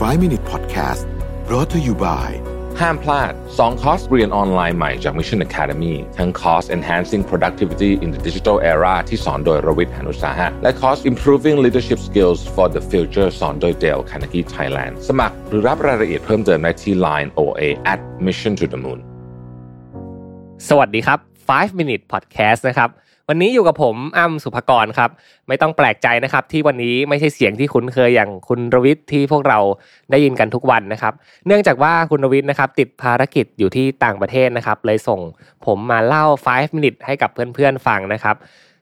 5 Minute Podcast brought to you by ห้ามพลาด 2 คอร์สเรียนออนไลน์ใหม่จาก Mission Academy ทั้งคอร์ส Enhancing Productivity in the Digital Era ที่สอนโดยรวิทย์หานุสาหะ และคอร์ส Improving Leadership Skills for the Future สอนโดย Dale Carnegie Thailand สมัครหรือรับรายละเอียดเพิ่มเติมได้ที่ Line OA at Mission to the Moon สวัสดีครับ 5 Minute Podcast นะครับ วันนี้อยู่กับผมอ้ำสุภกรครับ ไม่ต้องแปลกใจนะครับ ที่วันนี้ไม่ใช่เสียงที่คุ้นเคยอย่างคุณรวิทย์ที่พวกเราได้ยินกันทุกวันนะครับ เนื่องจากว่าคุณรวิทย์นะครับติดภารกิจอยู่ที่ต่างประเทศนะครับ เลยส่งผมมาเล่า 5 minute ให้กับเพื่อนๆฟังนะครับ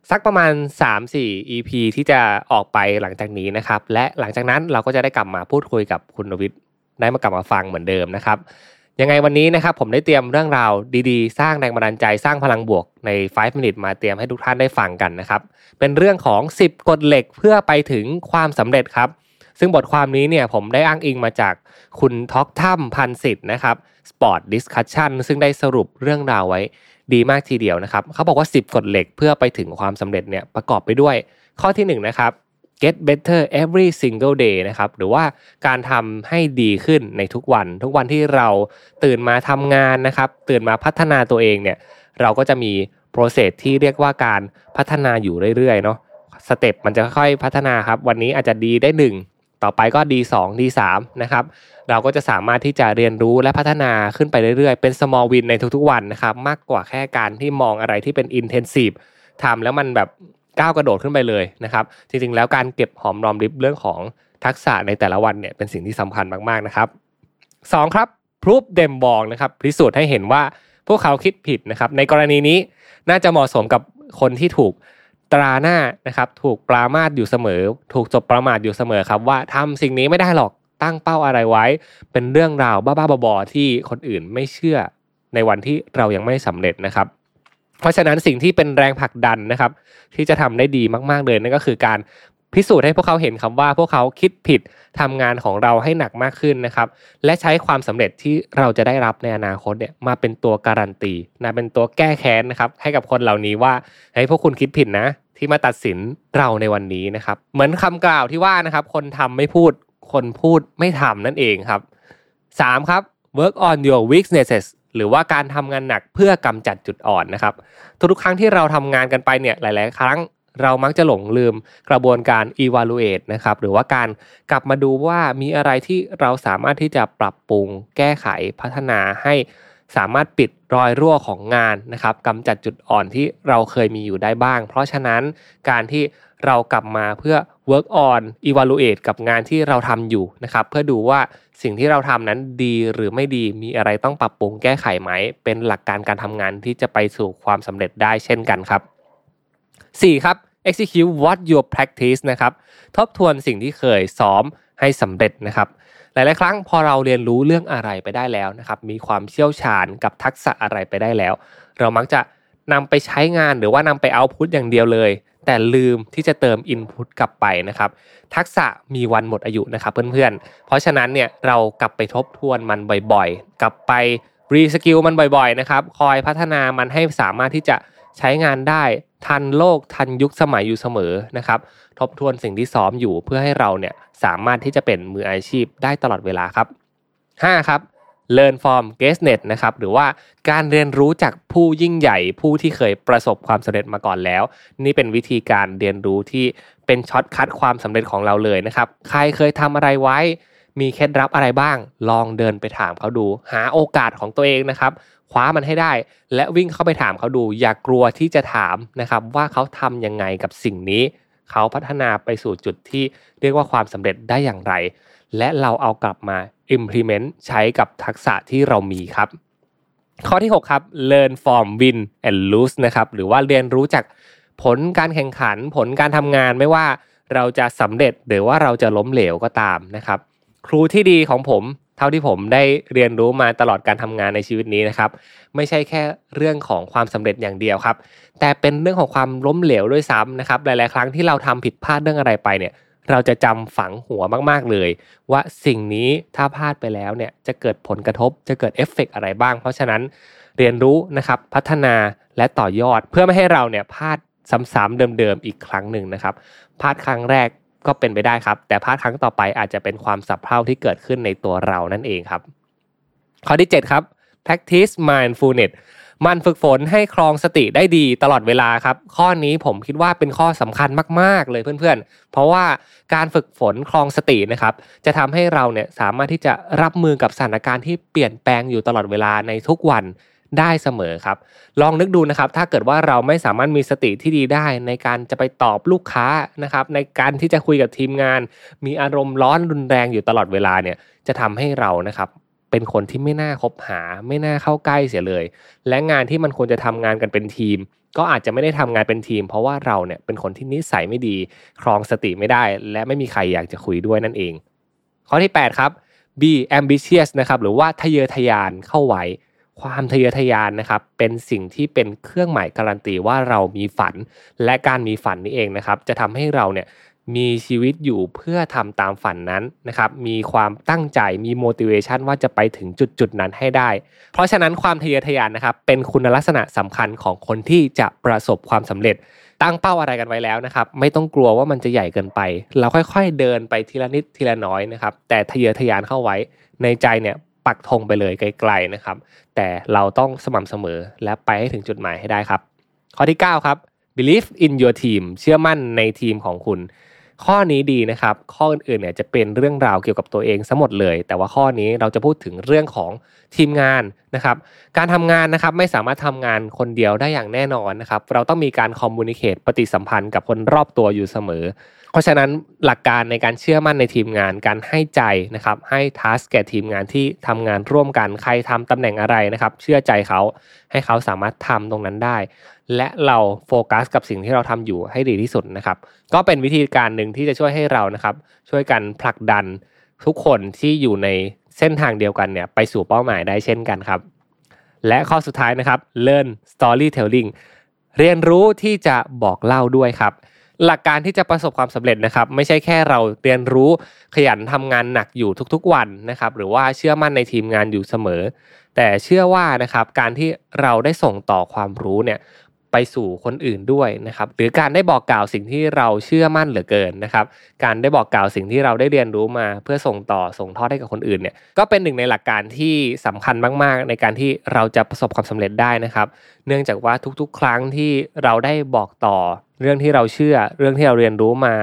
สักประมาณ 3-4 EP ที่จะออกไปหลังจากนี้นะครับ และหลังจากนั้นเราก็จะได้กลับมาพูดคุยกับคุณรวิทย์ได้มากลับมาฟังเหมือนเดิมนะครับ ยังไงวันนี้นะครับผมได้เตรียมเรื่องราวดีๆ สร้างแรงบันดาลใจสร้างพลังบวกใน 5 minutes มาเตรียมให้ทุกท่านได้ฟังกันนะครับ เป็นเรื่องของ 10 กฎเหล็กเพื่อไปถึงความสำเร็จครับ ซึ่งบทความนี้เนี่ยผมได้อ้างอิงมาจากคุณท็อกถ้ำพันสิทธ์นะครับ Sport Discussion ซึ่งได้สรุปเรื่องราวไว้ดีมากทีเดียวนะครับ เขาบอกว่า 10 กฎเหล็กเพื่อไปถึงความสำเร็จเนี่ยประกอบไปด้วย ข้อที่1นนะครับ get better every single day นะครับหรือว่าการทำให้ดีขึ้นในทุกวัน ทุกวันที่เราตื่นมาทำงานนะครับตื่นมาพัฒนาตัวเองเนี่ยเราก็จะมี process ที่เรียกว่าการพัฒนาอยู่เรื่อยๆเนาะสเต็ปมันจะค่อยๆพัฒนาครับวันนี้อาจจะดีได้ 1 ต่อไปก็ดี2ดี3นะครับเราก็จะสามารถที่จะเรียนรู้และพัฒนาขึ้นไปเรื่อยๆ เป็น small win ในทุกๆวันนะครับมากกว่าแค่การที่มองอะไรที่เป็น intensive ทำแล้วมันแบบ ก้าวกระโดดขึ้นไปเลยนะครับ จริงๆ แล้วการเก็บหอมรอมริบเรื่องของทักษะในแต่ละวันเนี่ยเป็นสิ่งที่สำคัญมากๆนะครับ 2 ครับพรูฟเดมบองนะครับพิสูจน์ให้เห็นว่าพวกเขาคิดผิดนะครับ ในกรณีนี้น่าจะเหมาะสมกับคนที่ถูกตราหน้านะครับ ถูกปรามาสอยู่เสมอ ถูกจบประมาทอยู่เสมอครับ ว่าทำสิ่งนี้ไม่ได้หรอกตั้งเป้าอะไรไว้ เป็นเรื่องราวบ้าๆบอๆที่คนอื่นไม่เชื่อในวันที่เรายังไม่สำเร็จนะครับ เพราะฉะนั้นสิ่งที่เป็นแรงผลักดันนะครับ ที่จะทำได้ดีมากๆเลยนั่นก็คือการพิสูจน์ให้พวกเขาเห็นคำว่าพวกเขาคิดผิดทำงานของเราให้หนักมากขึ้นนะครับ และใช้ความสำเร็จที่เราจะได้รับในอนาคตเนี่ยมาเป็นตัวการันตีนะเป็นตัวแก้แค้นนะครับ ให้กับคนเหล่านี้ว่าให้พวกคุณคิดผิดนะ ที่มาตัดสินเราในวันนี้นะครับ เหมือนคำกล่าวที่ว่านะครับ คนทำไม่พูดคนพูดไม่ทำนั่นเองครับ 3 ครับ work on your weaknesses หรือว่าการทำงานหนักเพื่อกำจัดจุดอ่อนนะครับ ทุกๆครั้งที่เราทำงานกันไปเนี่ยหลาย ๆ ครั้งเรามักจะหลงลืมกระบวนการ evaluate นะครับ หรือว่าการกลับมาดูว่ามีอะไรที่เราสามารถที่จะปรับปรุงแก้ไขพัฒนาให้ สามารถปิดรอยรั่วของงานนะครับกำจัดจุดอ่อนที่เราเคยมีอยู่ได้บ้าง เพราะฉะนั้นการที่เรากลับมาเพื่อ work on evaluate กับงานที่เราทำอยู่นะครับ เพื่อดูว่าสิ่งที่เราทำนั้นดีหรือไม่ดีมีอะไรต้องปรับปรุงแก้ไขไหม เป็นหลักการการทำงานที่จะไปสู่ความสำเร็จได้เช่นกันครับ 4. ครับ execute what you practice นะครับ ทบทวนสิ่งที่เคยซ้อมให้สำเร็จนะครับ หลาย ๆ ครั้งพอเราเรียนรู้เรื่องอะไรไปได้แล้วนะครับมีความเชี่ยวชาญกับทักษะอะไรไปได้แล้ว เรามักจะนำไปใช้งานหรือว่านำไปเอาพุทอย่างเดียวเลย แต่ลืมที่จะเติมอินพุตกลับไปนะครับทักษะมีวันหมดอายุนะครับเพื่อน ๆ เพราะฉะนั้นเนี่ยเรากลับไปทบทวนมันบ่อย ๆ กลับไป reskill มันบ่อย ๆ นะครับคอยพัฒนามันให้สามารถที่จะ ใช้งานได้ทันโลกทันยุคสมัยอยู่เสมอนะครับทบทวนสิ่งที่ซ้อมอยู่เพื่อให้เราเนี่ยสามารถที่จะเป็นมืออาชีพได้ตลอดเวลาครับ 5. ครับ learn from greatness นะครับหรือว่าการเรียนรู้จากผู้ยิ่งใหญ่ผู้ที่เคยประสบความสำเร็จมาก่อนแล้ว นี่เป็นวิธีการเรียนรู้ที่เป็น shortcut ความสำเร็จของเราเลยนะครับใครเคยทำอะไรไว้มีเคล็ดลับอะไรบ้าง ลองเดินไปถามเขาดู หาโอกาสของตัวเองนะครับ คว้ามันให้ได้ และวิ่งเข้าไปถามเขาดู อย่ากกลัวที่จะถามนะครับว่าเขาทำยังไงกับสิ่งนี้ เขาพัฒนาไปสู่จุดที่เรียกว่าความสำเร็จได้อย่างไร และเราเอากลับมา implement ใช้กับทักษะที่เรามีครับ ข้อที่ 6 ครับ learn from win and lose นะครับหรือว่าเรียนรู้จากผลการแข่งขันผลการทำงานไม่ว่าเราจะสำเร็จหรือว่าเราจะล้มเหลวก็ตามนะครับ ครูที่ดีของผม เท่าที่ผมได้เรียนรู้มาตลอดการทำงานในชีวิตนี้นะครับ ไม่ใช่แค่เรื่องของความสำเร็จอย่างเดียวครับ แต่เป็นเรื่องของความล้มเหลวด้วยซ้ำนะครับ หลาย ๆ ครั้งที่เราทำผิดพลาดเรื่องอะไรไปเนี่ย เราจะจำฝังหัวมากๆเลย ว่าสิ่งนี้ถ้าพลาดไปแล้วเนี่ยจะเกิดผลกระทบจะเกิดเอฟเฟกอะไรบ้าง เพราะฉะนั้นเรียนรู้นะครับพัฒนาและต่อยอดเพื่อไม่ให้เราเนี่ยพลาดซ้ำๆเดิมๆอีกครั้งหนึ่งนะครับพลาดครั้งแรก ก็เป็นไปได้ครับ แต่พลาดครั้งต่อไปอาจจะเป็นความสับเพร่าที่เกิดขึ้นในตัวเรานั่นเองครับ ข้อที่ 7 ครับ practice mindfulness มันฝึกฝนให้ครองสติได้ดีตลอดเวลาครับ ข้อนี้ผมคิดว่าเป็นข้อสำคัญมาก ๆ เลยเพื่อนๆ เพราะว่าการฝึกฝนครองสตินะครับ จะทำให้เราเนี่ยสามารถที่จะรับมือกับสถานการณ์ที่เปลี่ยนแปลงอยู่ตลอดเวลาในทุกวัน ได้เสมอครับ ลองนึกดูนะครับ ถ้าเกิดว่าเราไม่สามารถมีสติที่ดีได้ ในการจะไปตอบลูกค้านะครับ ในการที่จะคุยกับทีมงาน มีอารมณ์ร้อนรุนแรงอยู่ตลอดเวลาเนี่ย จะทำให้เรานะครับเป็นคนที่ไม่น่าคบหา ไม่น่าเข้าใกล้เสียเลย และงานที่มันควรจะทำงานกันเป็นทีม ก็อาจจะไม่ได้ทำงานเป็นทีม เพราะว่าเราเนี่ยเป็นคนที่นิสัยไม่ดี ครองสติไม่ได้ และไม่มีใครอยากจะคุยด้วยนั่นเอง ข้อที่ 8 ครับ be ambitious นะครับหรือว่าทะเยอทะยานเข้าไว้ ความทะเยอทะยานนะครับเป็นสิ่งที่เป็นเครื่องหมายการันตีว่าเรามีฝัน และการมีฝันนี้เองนะครับ จะทำให้เราเนี่ยมีชีวิตอยู่เพื่อทำตามฝันนั้นนะครับ มีความตั้งใจมี motivation ว่าจะไปถึงจุดจุดนั้นให้ได้ เพราะฉะนั้นความทะเยอทะยานนะครับ เป็นคุณลักษณะสำคัญของคนที่จะประสบความสำเร็จ ตั้งเป้าอะไรกันไว้แล้วนะครับ ไม่ต้องกลัวว่ามันจะใหญ่เกินไป เราค่อยๆเดินไปทีละนิดทีละน้อยนะครับ แต่ทะเยอทะยานเข้าไว้ ในใจเนี่ย ปักธงไปเลยไกลๆนะครับ แต่เราต้องสม่ำเสมอและไปให้ถึงจุดหมายให้ได้ครับ ข้อที่ 9 ครับ believe in your team เชื่อมั่นในทีมของคุณ ข้อนี้ดีนะครับ ข้ออื่นๆเนี่ยจะเป็นเรื่องราวเกี่ยวกับตัวเองซะหมดเลย แต่ว่าข้อนี้เราจะพูดถึงเรื่องของทีมงานนะครับ การทำงานนะครับไม่สามารถทำงานคนเดียวได้อย่างแน่นอนนะครับ เราต้องมีการคอมมูนิเคตปฏิสัมพันธ์กับคนรอบตัวอยู่เสมอ เพราะฉะนั้นหลักการในการเชื่อมั่นในทีมงาน การให้ใจนะครับ ให้ทัสแก่ทีมงานที่ทำงานร่วมกัน ใครทำตำแหน่งอะไรนะครับ เชื่อใจเขาให้เขาสามารถทำตรงนั้นได้ และเราโฟกัสกับสิ่งที่เราทำอยู่ให้ดีที่สุดนะครับ ก็เป็นวิธีการหนึ่งที่จะช่วยให้เรานะครับ ช่วยกันผลักดันทุกคนที่อยู่ในเส้นทางเดียวกันเนี่ยไปสู่เป้าหมายได้เช่นกันครับ และข้อสุดท้ายนะครับ learn storytelling เรียนรู้ที่จะบอกเล่าด้วยครับ หลักการที่จะประสบความสำเร็จนะครับ ไม่ใช่แค่เราเรียนรู้ขยันทำงานหนักอยู่ทุกๆวันนะครับ หรือว่าเชื่อมั่นในทีมงานอยู่เสมอ แต่เชื่อว่านะครับการที่เราได้ส่งต่อความรู้เนี่ย ไปสู่คนอื่นด้วยนะครับ หรือการได้บอกกล่าวสิ่งที่เราเชื่อมั่นเหลือเกินนะครับ การได้บอกกล่าวสิ่งที่เราได้เรียนรู้มา เพื่อส่งต่อส่งทอดให้กับคนอื่นเนี่ยก็เป็นหนึ่งในหลักการที่สำคัญมาก ๆ ในการที่เราจะประสบความสำเร็จได้นะครับ เนื่องจากว่าทุกๆ ครั้งที่เราได้บอกต่อเรื่องที่เราเชื่อ เรื่องที่เราเรียนรู้มา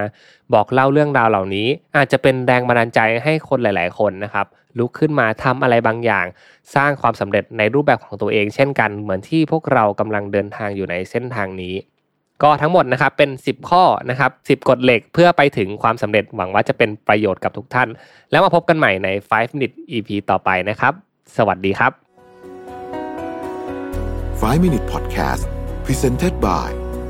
บอกเล่าเรื่องราวเหล่านี้ อาจจะเป็นแรงบันดาลใจให้คนหลาย ๆ คนนะครับ ลุกขึ้นมาทำอะไรบางอย่าง สร้างความสำเร็จในรูปแบบของตัวเอง เช่นกันเหมือนที่พวกเรากำลังเดินทางอยู่ในเส้นทางนี้ ก็ทั้งหมดนะครับเป็น 10 ข้อนะครับ10กฎเหล็กเพื่อไปถึงความสำเร็จหวังว่าจะเป็นประโยชน์กับทุกท่าน แล้วมาพบกันใหม่ใน 5 minute EP ต่อไปนะครับ สวัสดีครับ 5 minute podcast presented by